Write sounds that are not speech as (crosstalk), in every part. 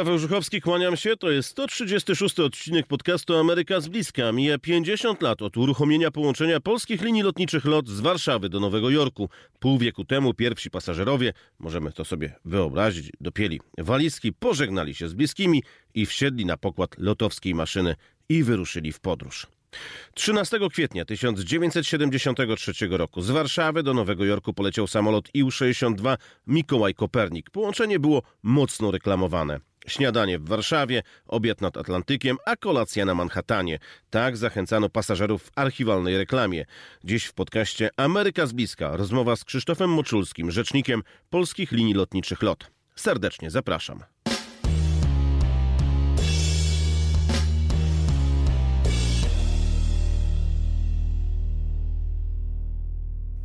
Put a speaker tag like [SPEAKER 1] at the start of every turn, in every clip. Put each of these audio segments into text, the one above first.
[SPEAKER 1] Paweł Żuchowski, kłaniam się. To jest 136 odcinek podcastu Ameryka z bliska. Mija 50 lat od uruchomienia połączenia polskich linii lotniczych LOT z Warszawy do Nowego Jorku. Pół wieku temu pierwsi pasażerowie, możemy to sobie wyobrazić, dopieli walizki, pożegnali się z bliskimi i wsiedli na pokład lotowskiej maszyny i wyruszyli w podróż. 13 kwietnia 1973 roku z Warszawy do Nowego Jorku poleciał samolot IU-62 Mikołaj Kopernik. Połączenie było mocno reklamowane. Śniadanie w Warszawie, obiad nad Atlantykiem, a kolacja na Manhattanie. Tak zachęcano pasażerów w archiwalnej reklamie. Dziś w podcaście Ameryka z bliska rozmowa z Krzysztofem Moczulskim, rzecznikiem polskich linii lotniczych LOT. Serdecznie zapraszam.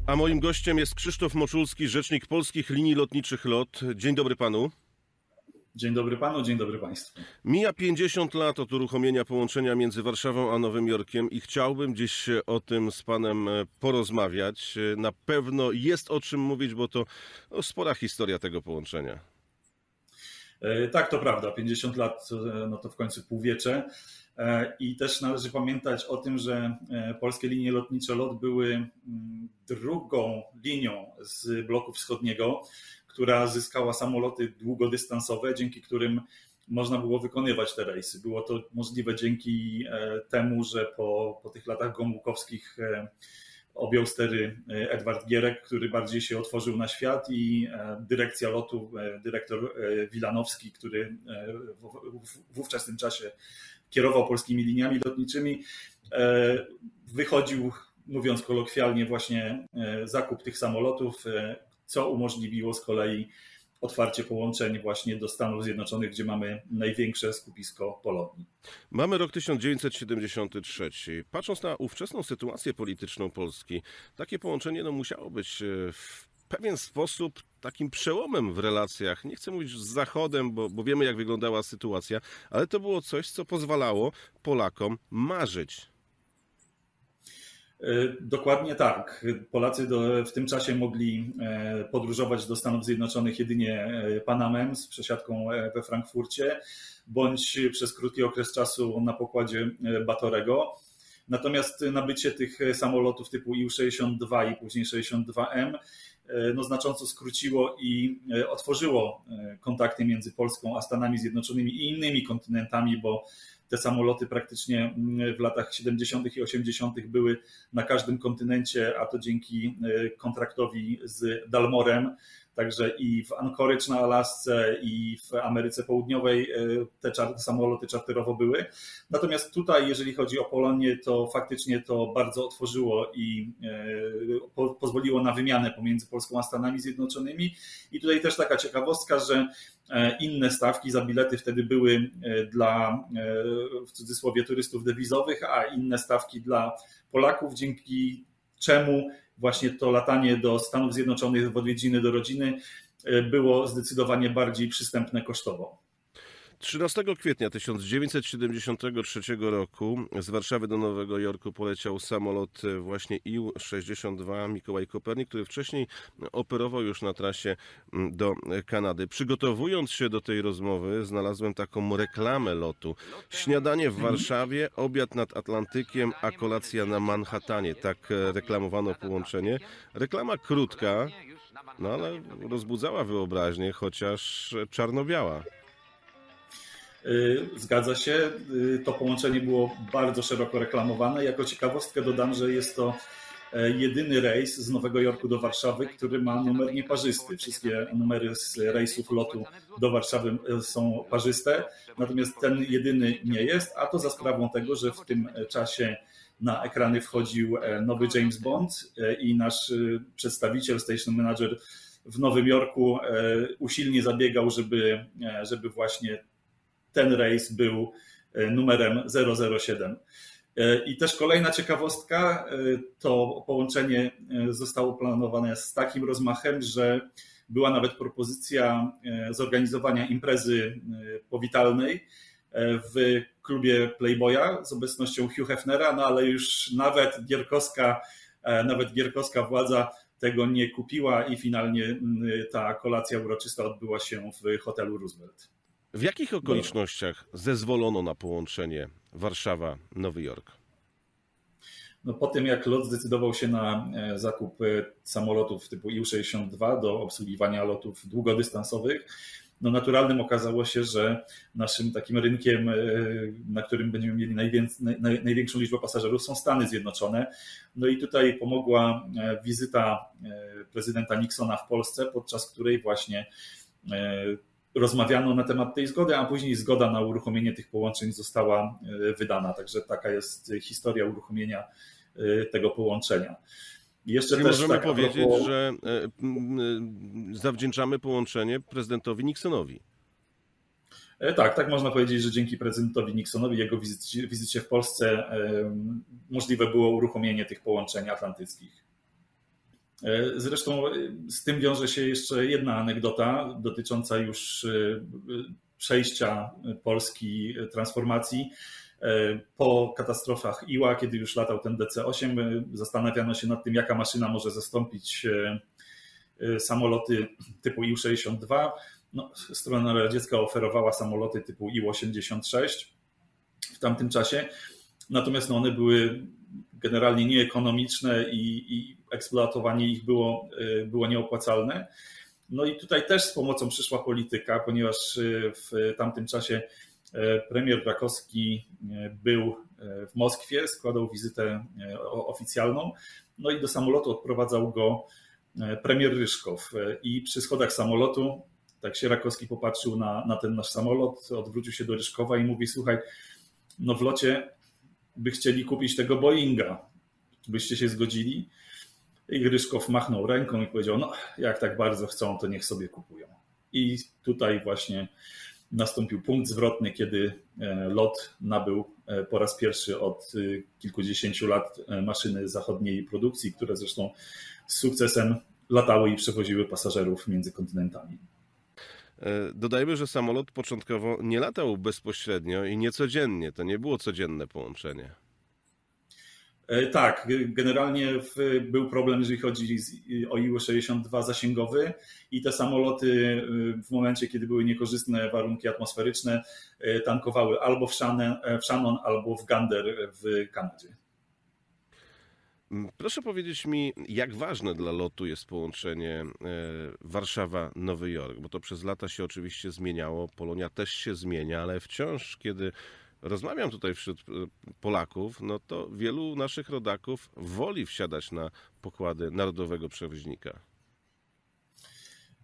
[SPEAKER 1] A moim gościem jest Krzysztof Moczulski, rzecznik polskich linii lotniczych LOT. Dzień dobry panu.
[SPEAKER 2] Dzień dobry panu, dzień dobry państwu.
[SPEAKER 1] Mija 50 lat od uruchomienia połączenia między Warszawą a Nowym Jorkiem i chciałbym dziś o tym z panem e, porozmawiać. E, na pewno jest o czym mówić, bo to no, spora historia tego połączenia.
[SPEAKER 2] E, tak, to prawda. 50 lat no to w końcu półwiecze. I też należy pamiętać o tym, że polskie linie lotnicze LOT były mm, drugą linią z bloku wschodniego, która zyskała samoloty długodystansowe, dzięki którym można było wykonywać te rejsy. Było to możliwe dzięki e, temu, że po, po tych latach gomułkowskich e, objął stery e, Edward Gierek, który bardziej się otworzył na świat i dyrekcja lotu, dyrektor Wilanowski, który w tym czasie kierował polskimi liniami lotniczymi, wychodził, mówiąc kolokwialnie, właśnie zakup tych samolotów, co umożliwiło z kolei otwarcie połączeń właśnie do Stanów Zjednoczonych, gdzie mamy największe skupisko Polonii.
[SPEAKER 1] Mamy rok 1973. Patrząc na ówczesną sytuację polityczną Polski, takie połączenie no, musiało być e, w pewien sposób takim przełomem w relacjach. Nie chcę mówić z Zachodem, bo, bo wiemy, jak wyglądała sytuacja, ale to było coś, co pozwalało Polakom marzyć
[SPEAKER 2] dokładnie tak. Polacy do, w tym czasie mogli e, podróżować do Stanów Zjednoczonych jedynie e, Panamem z przesiadką we Frankfurcie, bądź przez krótki okres czasu na pokładzie Batorego. Natomiast nabycie tych samolotów typu IU-62 i później 62M no, znacząco skróciło i otworzyło kontakty między Polską a Stanami Zjednoczonymi i innymi kontynentami, bo te samoloty praktycznie mm, w latach 70. i 80. były na każdym kontynencie, a to dzięki e, kontraktowi z Dalmorem. Także i w Anchorage na Alasce, i w Ameryce Południowej e, te samoloty czarterowo były. Natomiast tutaj, jeżeli chodzi o Polonię, to faktycznie to bardzo otworzyło i e, po, pozwoliło na wymianę pomiędzy Polską a Stanami Zjednoczonymi. I tutaj też taka ciekawostka, że e, inne stawki za bilety wtedy były dla w cudzysłowie turystów dewizowych, a inne stawki dla Polaków, dzięki czemu właśnie to latanie do Stanów Zjednoczonych w odwiedziny do rodziny e, było zdecydowanie bardziej przystępne kosztowo.
[SPEAKER 1] 13 kwietnia 1973 roku z Warszawy do Nowego Jorku poleciał samolot właśnie IU-62 Mikołaj Kopernik, który wcześniej operował już na trasie do Kanady. Przygotowując się do tej rozmowy, znalazłem taką reklamę lotu. Śniadanie w Warszawie, obiad nad Atlantykiem, a kolacja na Manhattanie. Tak reklamowano połączenie. Reklama krótka, no ale rozbudzała wyobraźnię, chociaż czarno-biała.
[SPEAKER 2] Y, zgadza się, y, to połączenie było bardzo szeroko reklamowane. Jako ciekawostkę dodam, że jest to e, jedyny rejs z Nowego Jorku do Warszawy, który ma numer nieparzysty. Wszystkie numery z rejsów lotu do Warszawy e, są parzyste, natomiast ten jedyny nie jest, a to za sprawą tego, że w tym czasie na ekrany wchodził e, nowy James Bond i nasz przedstawiciel, station manager w Nowym Jorku usilnie zabiegał, żeby, żeby właśnie ten rejs był e, numerem 007. E, I też kolejna ciekawostka, e, to połączenie zostało planowane z takim rozmachem, że była nawet propozycja zorganizowania imprezy powitalnej w klubie Playboya z obecnością Hugh Hefnera, no ale już nawet gierkowska, nawet gierkowska władza tego nie kupiła i finalnie ta kolacja uroczysta odbyła się w hotelu Roosevelt.
[SPEAKER 1] W jakich okolicznościach zezwolono na połączenie Warszawa-Nowy Jork?
[SPEAKER 2] No, po tym, jak LOT zdecydował się na e, zakup e, samolotów typu IL-62 do obsługiwania lotów długodystansowych, no naturalnym okazało się, że naszym takim rynkiem, e, na którym będziemy mieli największą liczbę pasażerów, są Stany Zjednoczone. No i tutaj pomogła wizyta prezydenta Nixona w Polsce, podczas której właśnie rozmawiano na temat tej zgody, a później zgoda na uruchomienie tych połączeń została wydana. Także taka jest historia uruchomienia Y, tego połączenia.
[SPEAKER 1] Jeszcze możemy tak, powiedzieć, propos... że e, e, zawdzięczamy połączenie prezydentowi Nixonowi.
[SPEAKER 2] E, tak, tak można powiedzieć, że dzięki prezydentowi Nixonowi, jego wizycie, wizycie w Polsce możliwe było uruchomienie tych połączeń atlantyckich. Zresztą z tym wiąże się jeszcze jedna anegdota dotycząca już przejścia Polski transformacji E, po katastrofach Iła, kiedy już latał ten DC-8, e, zastanawiano się nad tym, jaka maszyna może zastąpić e, samoloty typu Ił-62. No, strona radziecka oferowała samoloty typu Ił-86 w tamtym czasie, natomiast no, one były generalnie nieekonomiczne i, i eksploatowanie ich było, było nieopłacalne. No i tutaj też z pomocą przyszła polityka, ponieważ w tamtym czasie E, premier Rakowski e, był e, w Moskwie, składał wizytę oficjalną, no i do samolotu odprowadzał go premier Ryszkow. I przy schodach samolotu, tak się Rakowski popatrzył na, na ten nasz samolot, odwrócił się do Ryszkowa i mówi: Słuchaj, no w locie by chcieli kupić tego Boeinga. Byście się zgodzili? I Ryszkow machnął ręką i powiedział: No, jak tak bardzo chcą, to niech sobie kupują. I tutaj właśnie nastąpił punkt zwrotny, kiedy e, LOT nabył e, po raz pierwszy od e, kilkudziesięciu lat maszyny zachodniej produkcji, które zresztą z sukcesem latały i przewoziły pasażerów między kontynentami.
[SPEAKER 1] Dodajmy, że samolot początkowo nie latał bezpośrednio i niecodziennie. To nie było codzienne połączenie.
[SPEAKER 2] E, tak, generalnie był problem, jeżeli chodzi o Ił-62 zasięgowy i te samoloty e, w momencie, kiedy były niekorzystne warunki atmosferyczne, e, tankowały albo w Shannon, w Shannon albo w Gander w Kanadzie.
[SPEAKER 1] Mm, proszę powiedzieć mi, jak ważne dla lotu jest połączenie Warszawa-Nowy Jork, bo to przez lata się oczywiście zmieniało, Polonia też się zmienia, ale wciąż, kiedy rozmawiam tutaj wśród e, Polaków, no to wielu naszych rodaków woli wsiadać na pokłady narodowego przewoźnika.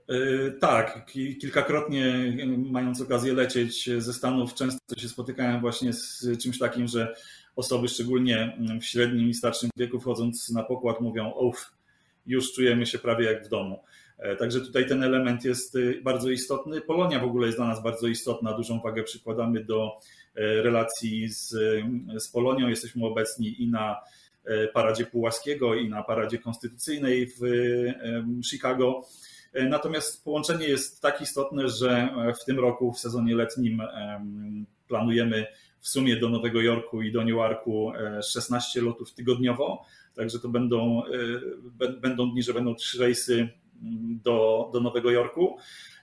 [SPEAKER 2] E, tak, kilkakrotnie mając okazję lecieć ze Stanów, często się spotykałem właśnie z czymś takim, że osoby szczególnie w średnim i starszym wieku wchodząc na pokład mówią, uff, już czujemy się prawie jak w domu. E, także tutaj ten element jest bardzo istotny. Polonia w ogóle jest dla nas bardzo istotna. Dużą wagę przykładamy do E, relacji z, z Polonią. Jesteśmy obecni i na e, paradzie Pułaskiego, i na paradzie konstytucyjnej w Chicago. Natomiast połączenie jest tak istotne, że w tym roku, w sezonie letnim, planujemy w sumie do Nowego Jorku i do Newarku 16 lotów tygodniowo. Także to będą, będą dni, że będą trzy rejsy do, do Nowego Jorku.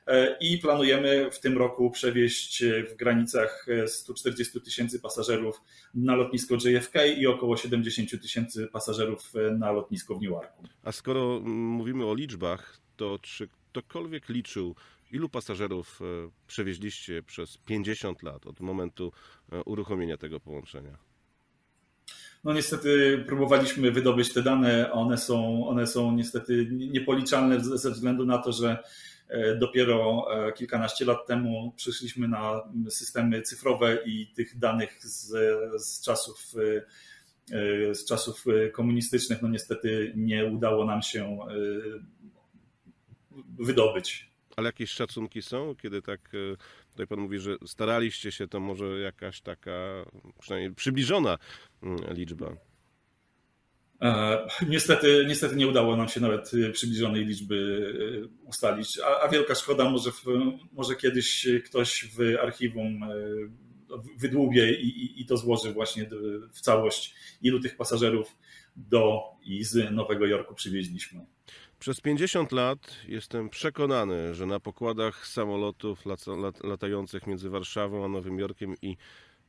[SPEAKER 2] E, i planujemy w tym roku przewieźć w granicach 140 tysięcy pasażerów na lotnisko JFK i około 70 tysięcy pasażerów na lotnisko w Newarku.
[SPEAKER 1] A skoro mówimy o liczbach, to czy ktokolwiek liczył, ilu pasażerów e, przewieźliście przez 50 lat od momentu e, uruchomienia tego połączenia?
[SPEAKER 2] No niestety próbowaliśmy wydobyć te dane, one są, one są niestety niepoliczalne ze względu na to, że E, dopiero kilkanaście lat temu przeszliśmy na systemy cyfrowe i tych danych z, z czasów z czasów komunistycznych, no niestety nie udało nam się wydobyć.
[SPEAKER 1] Ale jakieś szacunki są, kiedy tak, tutaj pan mówi, że staraliście się, to może jakaś taka przynajmniej przybliżona mm, liczba?
[SPEAKER 2] E, niestety, niestety nie udało nam się nawet y, przybliżonej liczby ustalić, a, a wielka szkoda, może, w, może kiedyś ktoś w archiwum wydłubie i, i, i to złoży właśnie w całość, ilu tych pasażerów do i z Nowego Jorku przywieźliśmy.
[SPEAKER 1] Przez 50 lat jestem przekonany, że na pokładach samolotów latających między Warszawą a Nowym Jorkiem i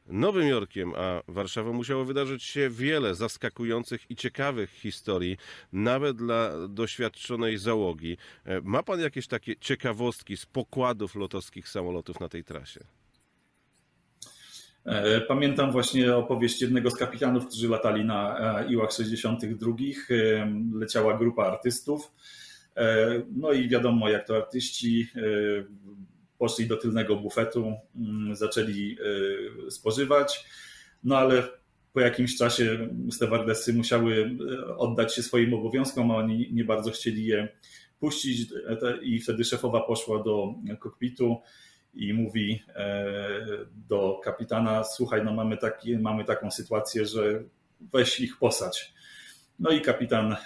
[SPEAKER 1] Nowym Jorkiem a Warszawą musiało wydarzyć się wiele zaskakujących i ciekawych historii, nawet dla doświadczonej załogi. E, ma pan jakieś takie ciekawostki z pokładów lotowskich samolotów na tej trasie?
[SPEAKER 2] E, pamiętam właśnie opowieść jednego z kapitanów, którzy latali na e, Iłach 62. Leciała grupa artystów. No i wiadomo, jak to artyści poszli do tylnego bufetu, mm, zaczęli spożywać, no ale po jakimś czasie stewardessy musiały oddać się swoim obowiązkom, a oni nie bardzo chcieli je puścić i wtedy szefowa poszła do kokpitu i mówi e, do kapitana, słuchaj, no mamy, taki, mamy taką sytuację, że weź ich posać. No i kapitan e,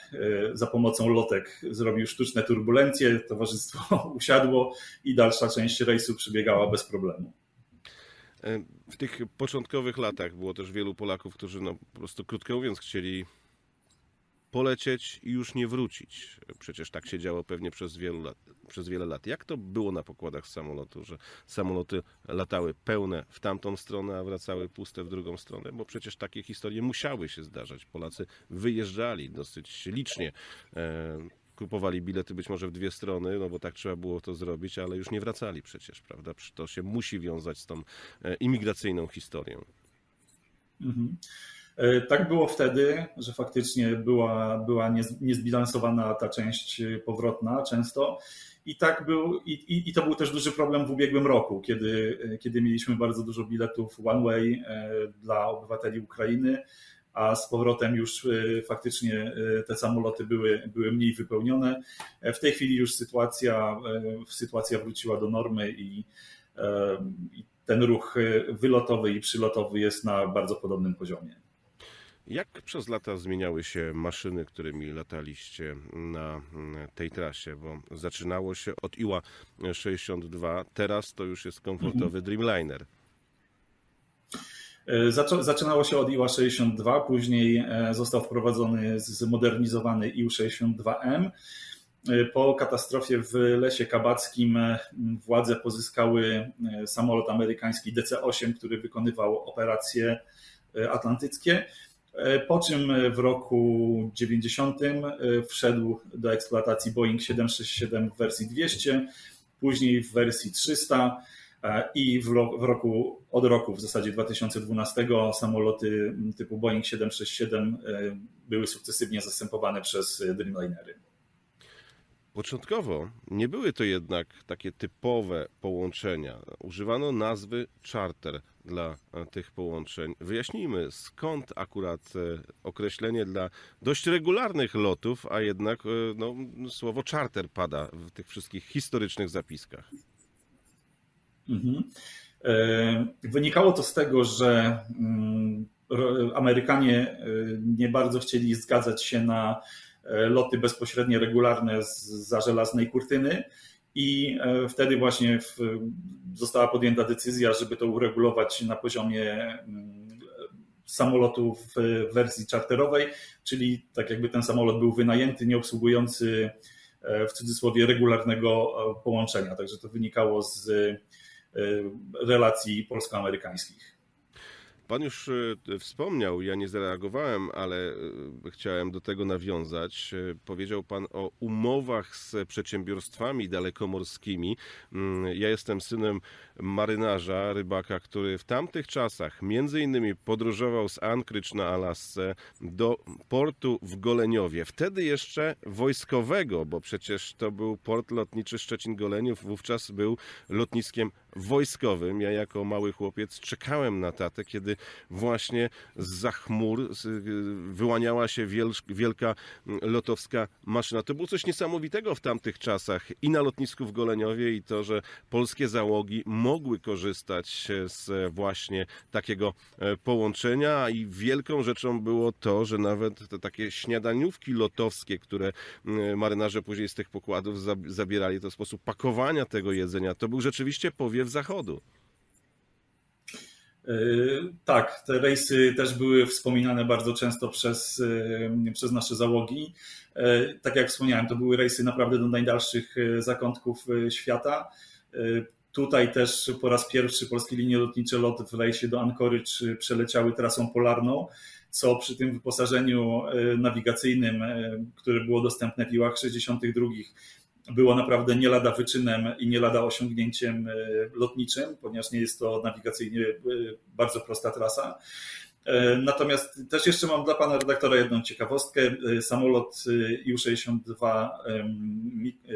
[SPEAKER 2] za pomocą lotek zrobił sztuczne turbulencje, towarzystwo (laughs) usiadło i dalsza część rejsu przebiegała bez problemu.
[SPEAKER 1] E, w tych początkowych latach było też wielu Polaków, którzy no, po prostu krótko mówiąc chcieli polecieć i już nie wrócić. Przecież tak się działo pewnie przez, wielu lat, przez wiele lat. Jak to było na pokładach samolotu, że samoloty latały pełne w tamtą stronę, a wracały puste w drugą stronę? Bo przecież takie historie musiały się zdarzać. Polacy wyjeżdżali dosyć licznie. E, kupowali bilety być może w dwie strony, no bo tak trzeba było to zrobić, ale już nie wracali przecież, prawda? To się musi wiązać z tą e, imigracyjną historią. Mhm.
[SPEAKER 2] E, tak było wtedy, że faktycznie była, była niezbilansowana ta część powrotna często. I tak był, i, i, i, to był też duży problem w ubiegłym roku, kiedy, kiedy mieliśmy bardzo dużo biletów one way e, dla obywateli Ukrainy, a z powrotem już e, faktycznie te samoloty były, były mniej wypełnione. W tej chwili już sytuacja, sytuacja wróciła do normy i, i ten ruch wylotowy i przylotowy jest na bardzo podobnym poziomie.
[SPEAKER 1] Jak przez lata zmieniały się maszyny, którymi lataliście na mm, tej trasie? Bo zaczynało się od Iła 62, teraz to już jest komfortowy mhm. Dreamliner.
[SPEAKER 2] E, zaczynało się od Iła 62, później e, został wprowadzony zmodernizowany IU-62M. E, po katastrofie w Lesie Kabackim władze pozyskały samolot amerykański DC-8, który wykonywał operacje atlantyckie. E, po czym w roku 90 e, wszedł do eksploatacji Boeing 767 w wersji 200, później w wersji 300 e, i w roku, od roku w zasadzie 2012 samoloty typu Boeing 767 były sukcesywnie zastępowane przez Dreamlinery.
[SPEAKER 1] Początkowo nie były to jednak takie typowe połączenia. Używano nazwy charter dla e, tych połączeń. Wyjaśnijmy, skąd akurat e, określenie dla dość regularnych lotów, a jednak e, no, słowo charter pada w tych wszystkich historycznych zapiskach. Mhm.
[SPEAKER 2] Wynikało to z tego, że mm, Amerykanie nie bardzo chcieli zgadzać się na loty bezpośrednie, regularne za żelaznej kurtyny i e, wtedy właśnie została podjęta decyzja, żeby to uregulować na poziomie mm, samolotu w wersji czarterowej, czyli tak jakby ten samolot był wynajęty, nie obsługujący e, w cudzysłowie regularnego e, połączenia. Także to wynikało z relacji polsko-amerykańskich.
[SPEAKER 1] Pan już e, wspomniał, ja nie zareagowałem, ale e, chciałem do tego nawiązać. E, powiedział Pan o umowach z przedsiębiorstwami dalekomorskimi. Mm, ja jestem synem marynarza, rybaka, który w tamtych czasach między innymi podróżował z Anchorage na Alasce do portu w Goleniowie. Wtedy jeszcze wojskowego, bo przecież to był port lotniczy Szczecin-Goleniów, wówczas był lotniskiem wojskowym. Ja jako mały chłopiec czekałem na tatę, kiedy właśnie za chmur wyłaniała się wielka lotowska maszyna. To było coś niesamowitego w tamtych czasach i na lotnisku w Goleniowie i to, że polskie załogi mogły korzystać z właśnie takiego e, połączenia i wielką rzeczą było to, że nawet te takie śniadaniówki lotowskie, które marynarze później z tych pokładów zabierali, to sposób pakowania tego jedzenia, to był rzeczywiście powiew zachodu.
[SPEAKER 2] Tak, te rejsy też były wspominane bardzo często przez, przez nasze załogi. Tak jak wspomniałem, to były rejsy naprawdę do najdalszych zakątków świata. Tutaj też po raz pierwszy polskie linie lotnicze LOT w rejsie do Anchorage przeleciały trasą polarną, co przy tym wyposażeniu nawigacyjnym, które było dostępne w iłach 62 było naprawdę nie lada wyczynem i nie lada osiągnięciem e, lotniczym, ponieważ nie jest to nawigacyjnie e, bardzo prosta trasa. E, natomiast też jeszcze mam dla pana redaktora jedną ciekawostkę. Samolot Ju-62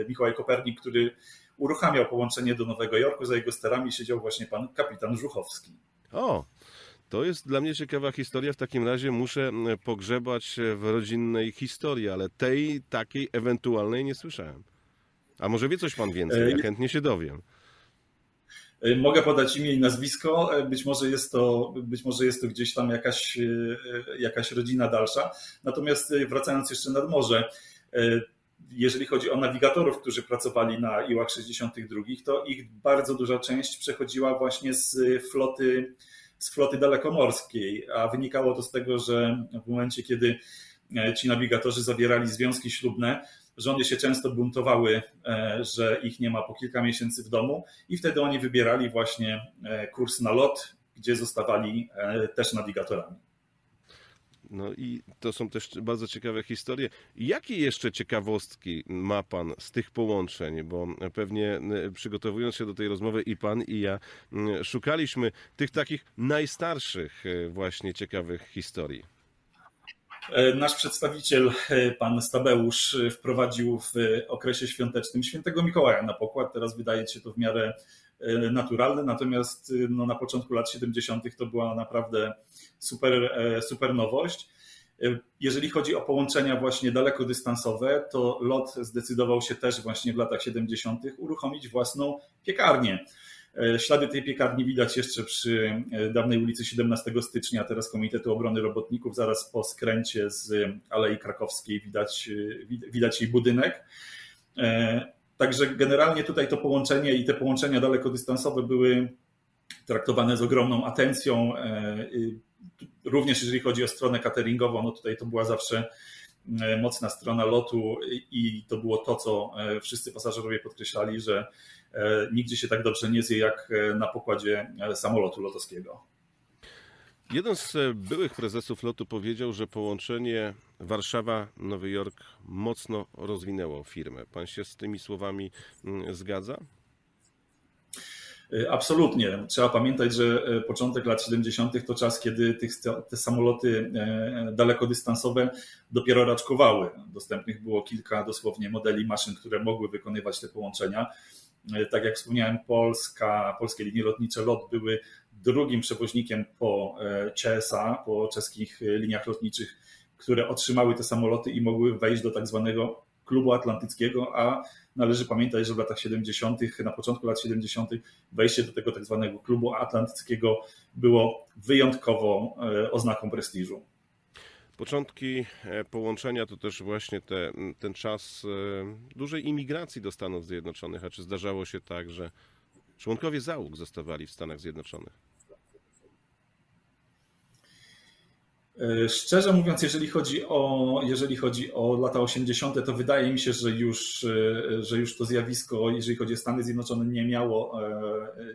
[SPEAKER 2] Mikołaj Kopernik, który uruchamiał połączenie do Nowego Jorku, za jego sterami siedział właśnie pan kapitan Żuchowski.
[SPEAKER 1] O, to jest dla mnie ciekawa historia. W takim razie muszę pogrzebać w rodzinnej historii, ale tej takiej ewentualnej nie słyszałem. A może wie coś pan więcej? Ja chętnie się dowiem.
[SPEAKER 2] E, mogę podać imię i nazwisko. E, być może jest to, być może jest to gdzieś tam jakaś, e, jakaś rodzina dalsza. Natomiast wracając jeszcze nad morze, jeżeli chodzi o nawigatorów, którzy pracowali na Iłach 62, to ich bardzo duża część przechodziła właśnie z floty, z floty dalekomorskiej, a wynikało to z tego, że w momencie, kiedy ci nawigatorzy zawierali związki ślubne, Żony się często buntowały, e, że ich nie ma po kilka miesięcy w domu i wtedy oni wybierali właśnie e, kurs na lot, gdzie zostawali e, też nawigatorami.
[SPEAKER 1] No i to są też bardzo ciekawe historie. Jakie jeszcze ciekawostki ma Pan z tych połączeń? Bo pewnie przygotowując się do tej rozmowy i Pan i ja szukaliśmy tych takich najstarszych właśnie ciekawych historii.
[SPEAKER 2] E, nasz przedstawiciel, e, pan Stabeusz, e, wprowadził w okresie świątecznym świętego Mikołaja na pokład. Teraz wydaje się to w miarę naturalne, natomiast no, na początku lat 70. to była naprawdę super, super nowość. Jeżeli chodzi o połączenia właśnie dalekodystansowe, to LOT zdecydował się też właśnie w latach 70. uruchomić własną piekarnię. E, ślady tej piekarni widać jeszcze przy e, dawnej ulicy 17 stycznia, teraz Komitetu Obrony Robotników, zaraz po skręcie z Alei Krakowskiej widać, e, widać jej budynek. Także generalnie tutaj to połączenie i te połączenia dalekodystansowe były traktowane z ogromną atencją. Również jeżeli chodzi o stronę cateringową, no tutaj to była zawsze mocna strona lotu i to było to, co wszyscy pasażerowie podkreślali, że nigdzie się tak dobrze nie zje jak e, na pokładzie e, samolotu lotowskiego.
[SPEAKER 1] Jeden z byłych prezesów lotu powiedział, że połączenie Warszawa-Nowy Jork mocno rozwinęło firmę. Pan się z tymi słowami mm, zgadza?
[SPEAKER 2] Absolutnie. Trzeba pamiętać, że początek lat 70. to czas, kiedy tych, te samoloty dalekodystansowe dopiero raczkowały. Dostępnych było kilka dosłownie modeli maszyn, które mogły wykonywać te połączenia. E, tak jak wspomniałem, Polska, polskie linie lotnicze LOT były drugim przewoźnikiem po CSA, e, po czeskich liniach lotniczych, które otrzymały te samoloty i mogły wejść do tak zwanego klubu atlantyckiego, a należy pamiętać, że w latach 70., na początku lat 70., wejście do tego tak zwanego klubu atlantyckiego było wyjątkowo e, oznaką prestiżu.
[SPEAKER 1] Początki e, połączenia to też właśnie te, ten czas e, dużej imigracji do Stanów Zjednoczonych. A czy zdarzało się tak, że członkowie załóg zostawali w Stanach Zjednoczonych?
[SPEAKER 2] E, szczerze mówiąc, jeżeli chodzi o, jeżeli chodzi o lata 80., to wydaje mi się, że już, że już to zjawisko, jeżeli chodzi o Stany Zjednoczone, nie miało,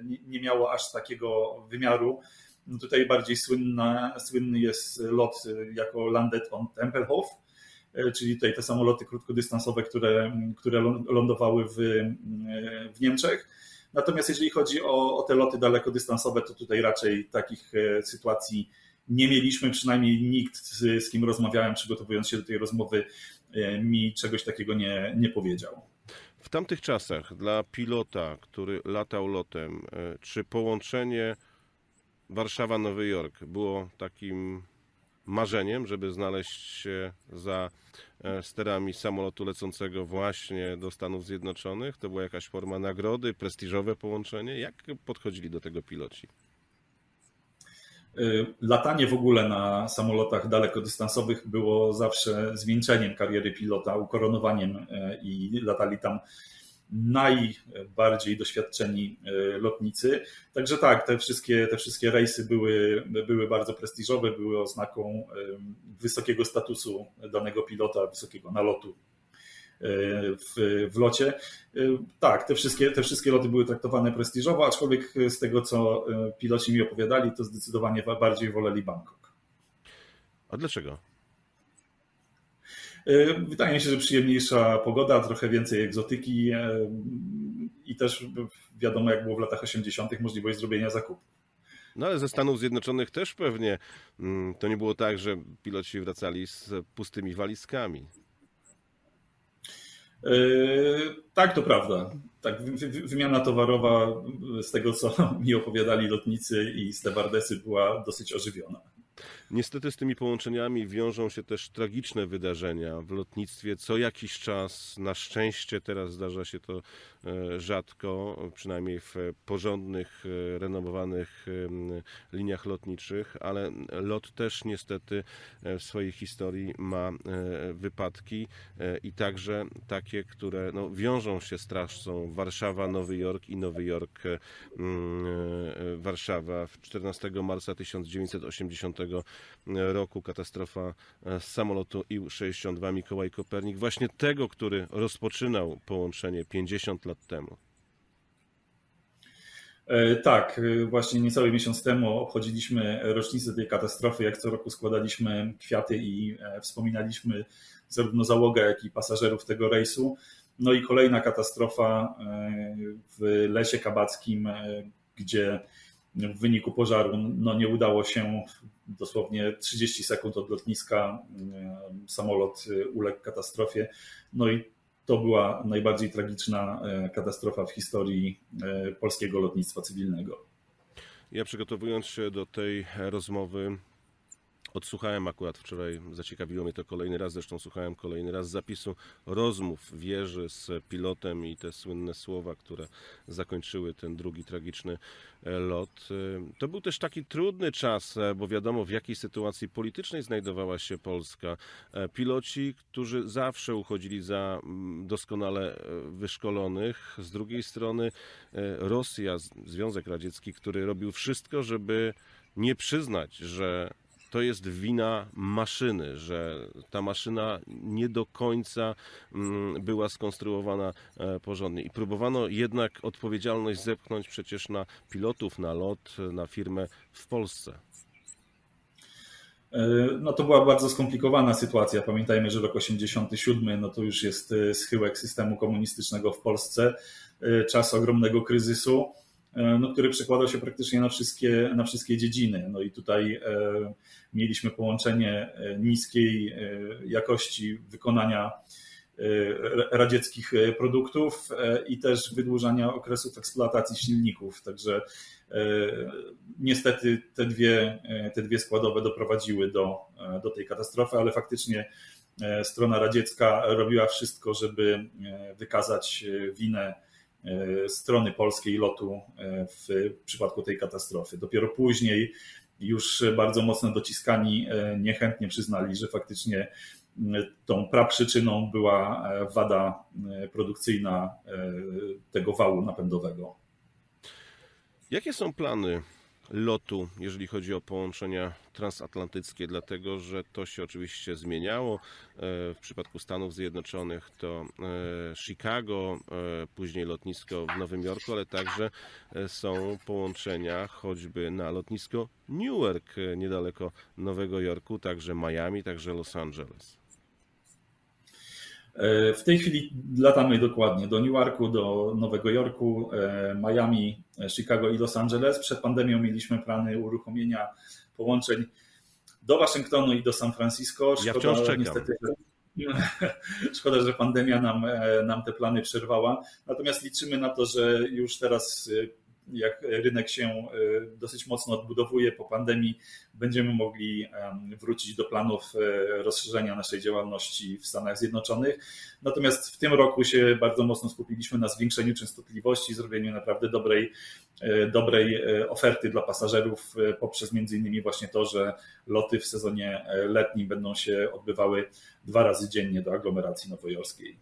[SPEAKER 2] nie, nie miało aż takiego wymiaru. Tutaj bardziej słynny jest lot jako Landed on Tempelhof, e, czyli tutaj te samoloty krótkodystansowe, które, które lądowały w, w Niemczech. Natomiast jeżeli chodzi o, o te loty dalekodystansowe, to tutaj raczej takich sytuacji nie mieliśmy, przynajmniej nikt, z, z kim rozmawiałem, przygotowując się do tej rozmowy, mi czegoś takiego nie, nie powiedział.
[SPEAKER 1] W tamtych czasach dla pilota, który latał lotem, czy połączenie Warszawa-Nowy Jork było takim marzeniem, żeby znaleźć się za e, sterami samolotu lecącego właśnie do Stanów Zjednoczonych? To była jakaś forma nagrody, prestiżowe połączenie? Jak podchodzili do tego piloci?
[SPEAKER 2] E, latanie w ogóle na samolotach dalekodystansowych było zawsze zwieńczeniem kariery pilota, ukoronowaniem e, i latali tam najbardziej doświadczeni lotnicy. Także tak, te wszystkie, te wszystkie rejsy były, były bardzo prestiżowe, były oznaką wysokiego statusu danego pilota, wysokiego nalotu w, w locie. Tak, te wszystkie, te wszystkie loty były traktowane prestiżowo, aczkolwiek z tego, co piloci mi opowiadali, to zdecydowanie bardziej woleli Bangkok.
[SPEAKER 1] A dlaczego?
[SPEAKER 2] Wydaje mi się, że przyjemniejsza pogoda, trochę więcej egzotyki i też wiadomo, jak było w latach 80., możliwość zrobienia zakupu.
[SPEAKER 1] No ale ze Stanów Zjednoczonych też pewnie mm, to nie było tak, że piloci wracali z pustymi walizkami.
[SPEAKER 2] Yy, tak, to prawda. Tak, wymiana towarowa, z tego co mi opowiadali lotnicy i stewardesy, była dosyć ożywiona.
[SPEAKER 1] Niestety z tymi połączeniami wiążą się też tragiczne wydarzenia w lotnictwie. Co jakiś czas, na szczęście teraz zdarza się to e, rzadko, przynajmniej w porządnych, e, renomowanych liniach lotniczych, ale lot też niestety e, w swojej historii ma wypadki i także takie, które no, wiążą się z trasą Warszawa, Nowy Jork i Nowy Jork, Warszawa. 14 marca 1980 roku katastrofa e, z samolotu IL-62 Mikołaj Kopernik, właśnie tego, który rozpoczynał połączenie 50 lat temu.
[SPEAKER 2] E, tak, e, właśnie niecały miesiąc temu obchodziliśmy rocznicę tej katastrofy. Jak co roku składaliśmy kwiaty i wspominaliśmy zarówno załogę, jak i pasażerów tego rejsu. No i kolejna katastrofa w Lesie Kabackim, gdzie w wyniku pożaru no nie udało się dosłownie 30 sekund od lotniska samolot uległ katastrofie. No i to była najbardziej tragiczna e, katastrofa w historii e, polskiego lotnictwa cywilnego.
[SPEAKER 1] Ja przygotowując się do tej rozmowy, Odsłuchałem akurat wczoraj, zaciekawiło mnie to kolejny raz, zresztą słuchałem kolejny raz zapisu rozmów wieży z pilotem i te słynne słowa, które zakończyły ten drugi tragiczny e, lot. E, to był też taki trudny czas, e, bo wiadomo w jakiej sytuacji politycznej znajdowała się Polska. Piloci, którzy zawsze uchodzili za mm, doskonale wyszkolonych, z drugiej strony Rosja, Związek Radziecki, który robił wszystko, żeby nie przyznać, że to jest wina maszyny, że ta maszyna nie do końca mm, była skonstruowana e, porządnie. I próbowano jednak odpowiedzialność zepchnąć przecież na pilotów, na lot, na firmę w Polsce.
[SPEAKER 2] E, no to była bardzo skomplikowana sytuacja. Pamiętajmy, że rok 87 no to już jest e, schyłek systemu komunistycznego w Polsce, czas ogromnego kryzysu. E, no, który przekładał się praktycznie na wszystkie, na wszystkie dziedziny. No i tutaj e, mieliśmy połączenie e, niskiej jakości wykonania radzieckich produktów i też wydłużania okresów eksploatacji silników. Także niestety te dwie, te dwie składowe doprowadziły do, do tej katastrofy, ale faktycznie strona radziecka robiła wszystko, żeby wykazać winę strony polskiej lotu e, w przypadku tej katastrofy. Dopiero później już bardzo mocno dociskani e, niechętnie przyznali, że faktycznie tą praprzyczyną była wada produkcyjna tego wału napędowego.
[SPEAKER 1] Jakie są plany lotu, jeżeli chodzi o połączenia transatlantyckie, dlatego że to się oczywiście zmieniało. E, w przypadku Stanów Zjednoczonych to e, Chicago, e, później lotnisko w Nowym Jorku, ale także są połączenia choćby na lotnisko Newark, niedaleko Nowego Jorku, także Miami, także Los Angeles.
[SPEAKER 2] W tej chwili latamy dokładnie do Newarku, do Nowego Jorku, Miami, Chicago i Los Angeles. Przed pandemią mieliśmy plany uruchomienia połączeń do Waszyngtonu i do San Francisco.
[SPEAKER 1] Szkoda, ja wciąż czekam. Niestety, (laughs)
[SPEAKER 2] Szkoda, że pandemia nam, nam te plany przerwała. Natomiast liczymy na to, że już teraz jak rynek się e, dosyć mocno odbudowuje po pandemii, będziemy mogli wrócić do planów e, rozszerzenia naszej działalności w Stanach Zjednoczonych. Natomiast w tym roku się bardzo mocno skupiliśmy na zwiększeniu częstotliwości, zrobieniu naprawdę dobrej, e, dobrej oferty dla pasażerów poprzez między innymi właśnie to, że loty w sezonie letnim będą się odbywały dwa razy dziennie do aglomeracji nowojorskiej.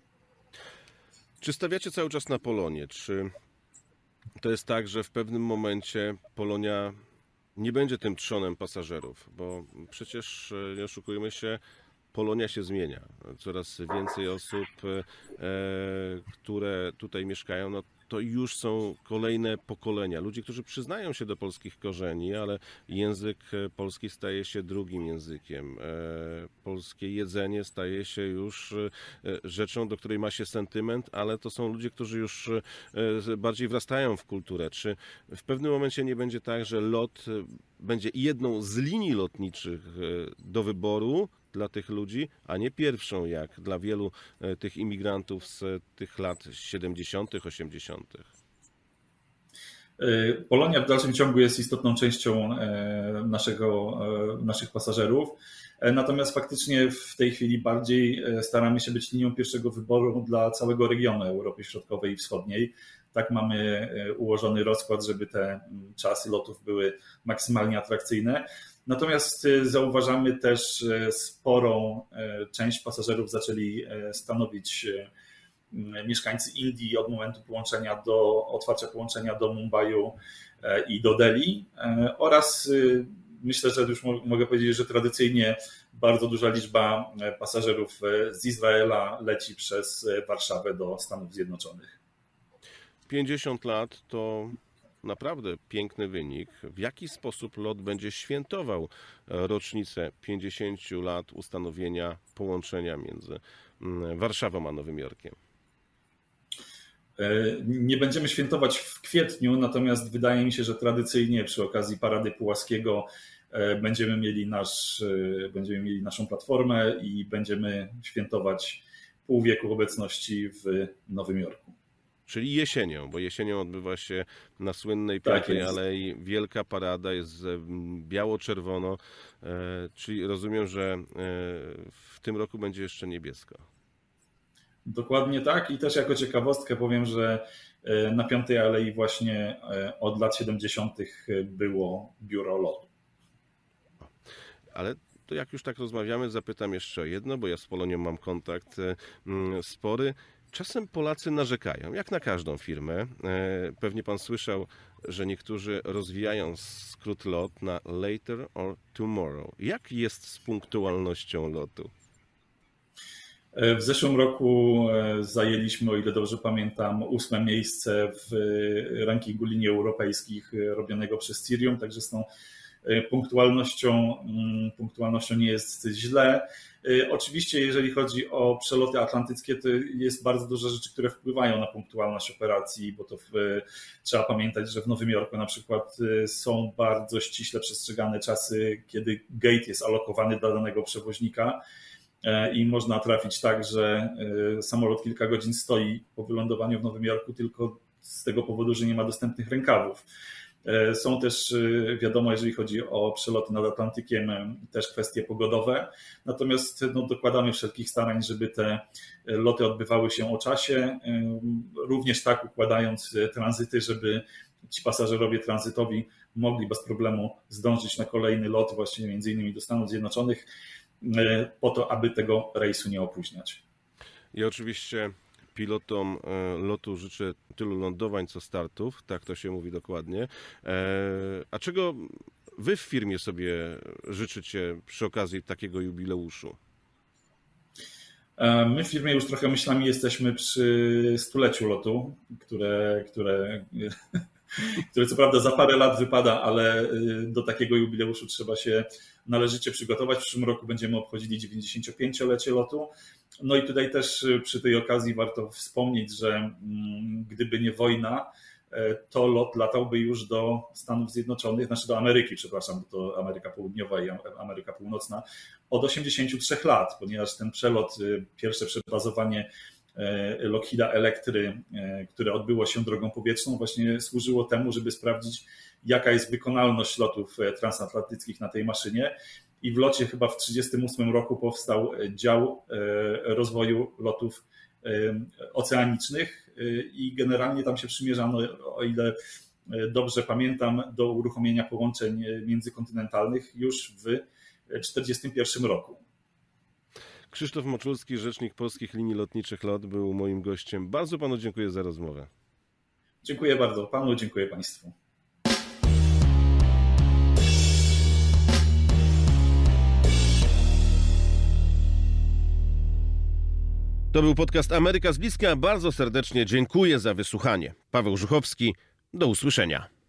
[SPEAKER 1] Czy stawiacie cały czas na Polonię? Czy to jest tak, że w pewnym momencie Polonia nie będzie tym trzonem pasażerów? Bo przecież, e, nie oszukujmy się, Polonia się zmienia. Coraz więcej osób, e, które tutaj mieszkają, no to już są kolejne pokolenia. Ludzie, którzy przyznają się do polskich korzeni, ale język polski staje się drugim językiem. E, polskie jedzenie staje się już e, rzeczą, do której ma się sentyment, ale to są ludzie, którzy już bardziej wrastają w kulturę. Czy w pewnym momencie nie będzie tak, że lot będzie jedną z linii lotniczych do wyboru, dla tych ludzi, a nie pierwszą, jak dla wielu e, tych imigrantów z tych lat 70., 80.
[SPEAKER 2] E, Polonia w dalszym ciągu jest istotną częścią e, naszego, naszych pasażerów. Natomiast faktycznie w tej chwili bardziej staramy się być linią pierwszego wyboru dla całego regionu Europy Środkowej i Wschodniej. Tak mamy ułożony rozkład, żeby te czasy lotów były maksymalnie atrakcyjne. Natomiast y, zauważamy też, że sporą y, część pasażerów zaczęli y, stanowić mieszkańcy Indii od momentu połączenia do otwarcia połączenia do Mumbaiu i do Delhi oraz myślę, że już mogę powiedzieć, że tradycyjnie bardzo duża liczba pasażerów z Izraela leci przez Warszawę do Stanów Zjednoczonych.
[SPEAKER 1] 50 lat to naprawdę piękny wynik. W jaki sposób LOT będzie świętował e, rocznicę 50 lat ustanowienia połączenia między mm, Warszawą a Nowym Jorkiem?
[SPEAKER 2] E, nie będziemy świętować w kwietniu, natomiast wydaje mi się, że tradycyjnie przy okazji Parady Pułaskiego e, będziemy mieli, nasz, będziemy mieli naszą platformę i będziemy świętować pół wieku obecności w Nowym Jorku
[SPEAKER 1] czyli jesienią, bo jesienią odbywa się na słynnej tak Piątej tak Alei wielka parada, jest biało-czerwono, e, czyli rozumiem, że e, w tym roku będzie jeszcze niebiesko.
[SPEAKER 2] Dokładnie tak i też jako ciekawostkę powiem, że e, na Piątej Alei właśnie od lat 70. było biuro lotu.
[SPEAKER 1] Ale to jak już tak rozmawiamy, zapytam jeszcze o jedno, bo ja z Polonią mam kontakt spory. Czasem Polacy narzekają, jak na każdą firmę. E, pewnie pan słyszał, że niektórzy rozwijają skrót LOT na later or tomorrow. Jak jest z punktualnością lotu?
[SPEAKER 2] E, w zeszłym roku e, zajęliśmy, o ile dobrze pamiętam, ósme miejsce w rankingu linii europejskich robionego przez Cirium, także z tą punktualnością, mm, punktualnością nie jest źle. Y, oczywiście, jeżeli chodzi o przeloty atlantyckie, to jest bardzo dużo rzeczy, które wpływają na punktualność operacji, bo to w, trzeba pamiętać, że w Nowym Jorku na przykład y, są bardzo ściśle przestrzegane czasy, kiedy gate jest alokowany dla danego przewoźnika i można trafić tak, że y, samolot kilka godzin stoi po wylądowaniu w Nowym Jorku tylko z tego powodu, że nie ma dostępnych rękawów. E, są też, e, wiadomo, jeżeli chodzi o przeloty nad Atlantykiem, e, też kwestie pogodowe. Natomiast no, dokładamy wszelkich starań, żeby te loty odbywały się o czasie, również tak układając tranzyty, żeby ci pasażerowie tranzytowi mogli bez problemu zdążyć na kolejny lot, właśnie między innymi do Stanów Zjednoczonych, po to, aby tego rejsu nie opóźniać.
[SPEAKER 1] I oczywiście pilotom e, lotu życzę tylu lądowań, co startów, tak to się mówi dokładnie. E, a czego wy w firmie sobie życzycie przy okazji takiego jubileuszu?
[SPEAKER 2] E, my w firmie już trochę myślami jesteśmy przy stuleciu lotu, które, które (laughs) który co prawda za parę lat wypada, ale do takiego jubileuszu trzeba się należycie przygotować. W przyszłym roku będziemy obchodzili 95-lecie lotu. No i tutaj też y, przy tej okazji warto wspomnieć, że mm, gdyby nie wojna, e, to lot latałby już do Stanów Zjednoczonych, znaczy do Ameryki, przepraszam, to Ameryka Południowa i Ameryka Północna, od 83 lat, ponieważ ten przelot, y, pierwsze przebazowanie E, Lockheeda Elektry, e, które odbyło się drogą powietrzną, właśnie służyło temu, żeby sprawdzić, jaka jest wykonalność lotów transatlantyckich na tej maszynie. I w locie chyba w 1938 roku powstał dział rozwoju lotów oceanicznych i generalnie tam się przymierzano, o ile dobrze pamiętam, do uruchomienia połączeń międzykontynentalnych już w 1941 roku.
[SPEAKER 1] Krzysztof Moczulski, rzecznik Polskich Linii Lotniczych LOT, był moim gościem. Bardzo panu dziękuję za rozmowę.
[SPEAKER 2] Dziękuję bardzo panu, dziękuję państwu.
[SPEAKER 1] To był podcast Ameryka z bliska. Bardzo serdecznie dziękuję za wysłuchanie. Paweł Żuchowski, do usłyszenia.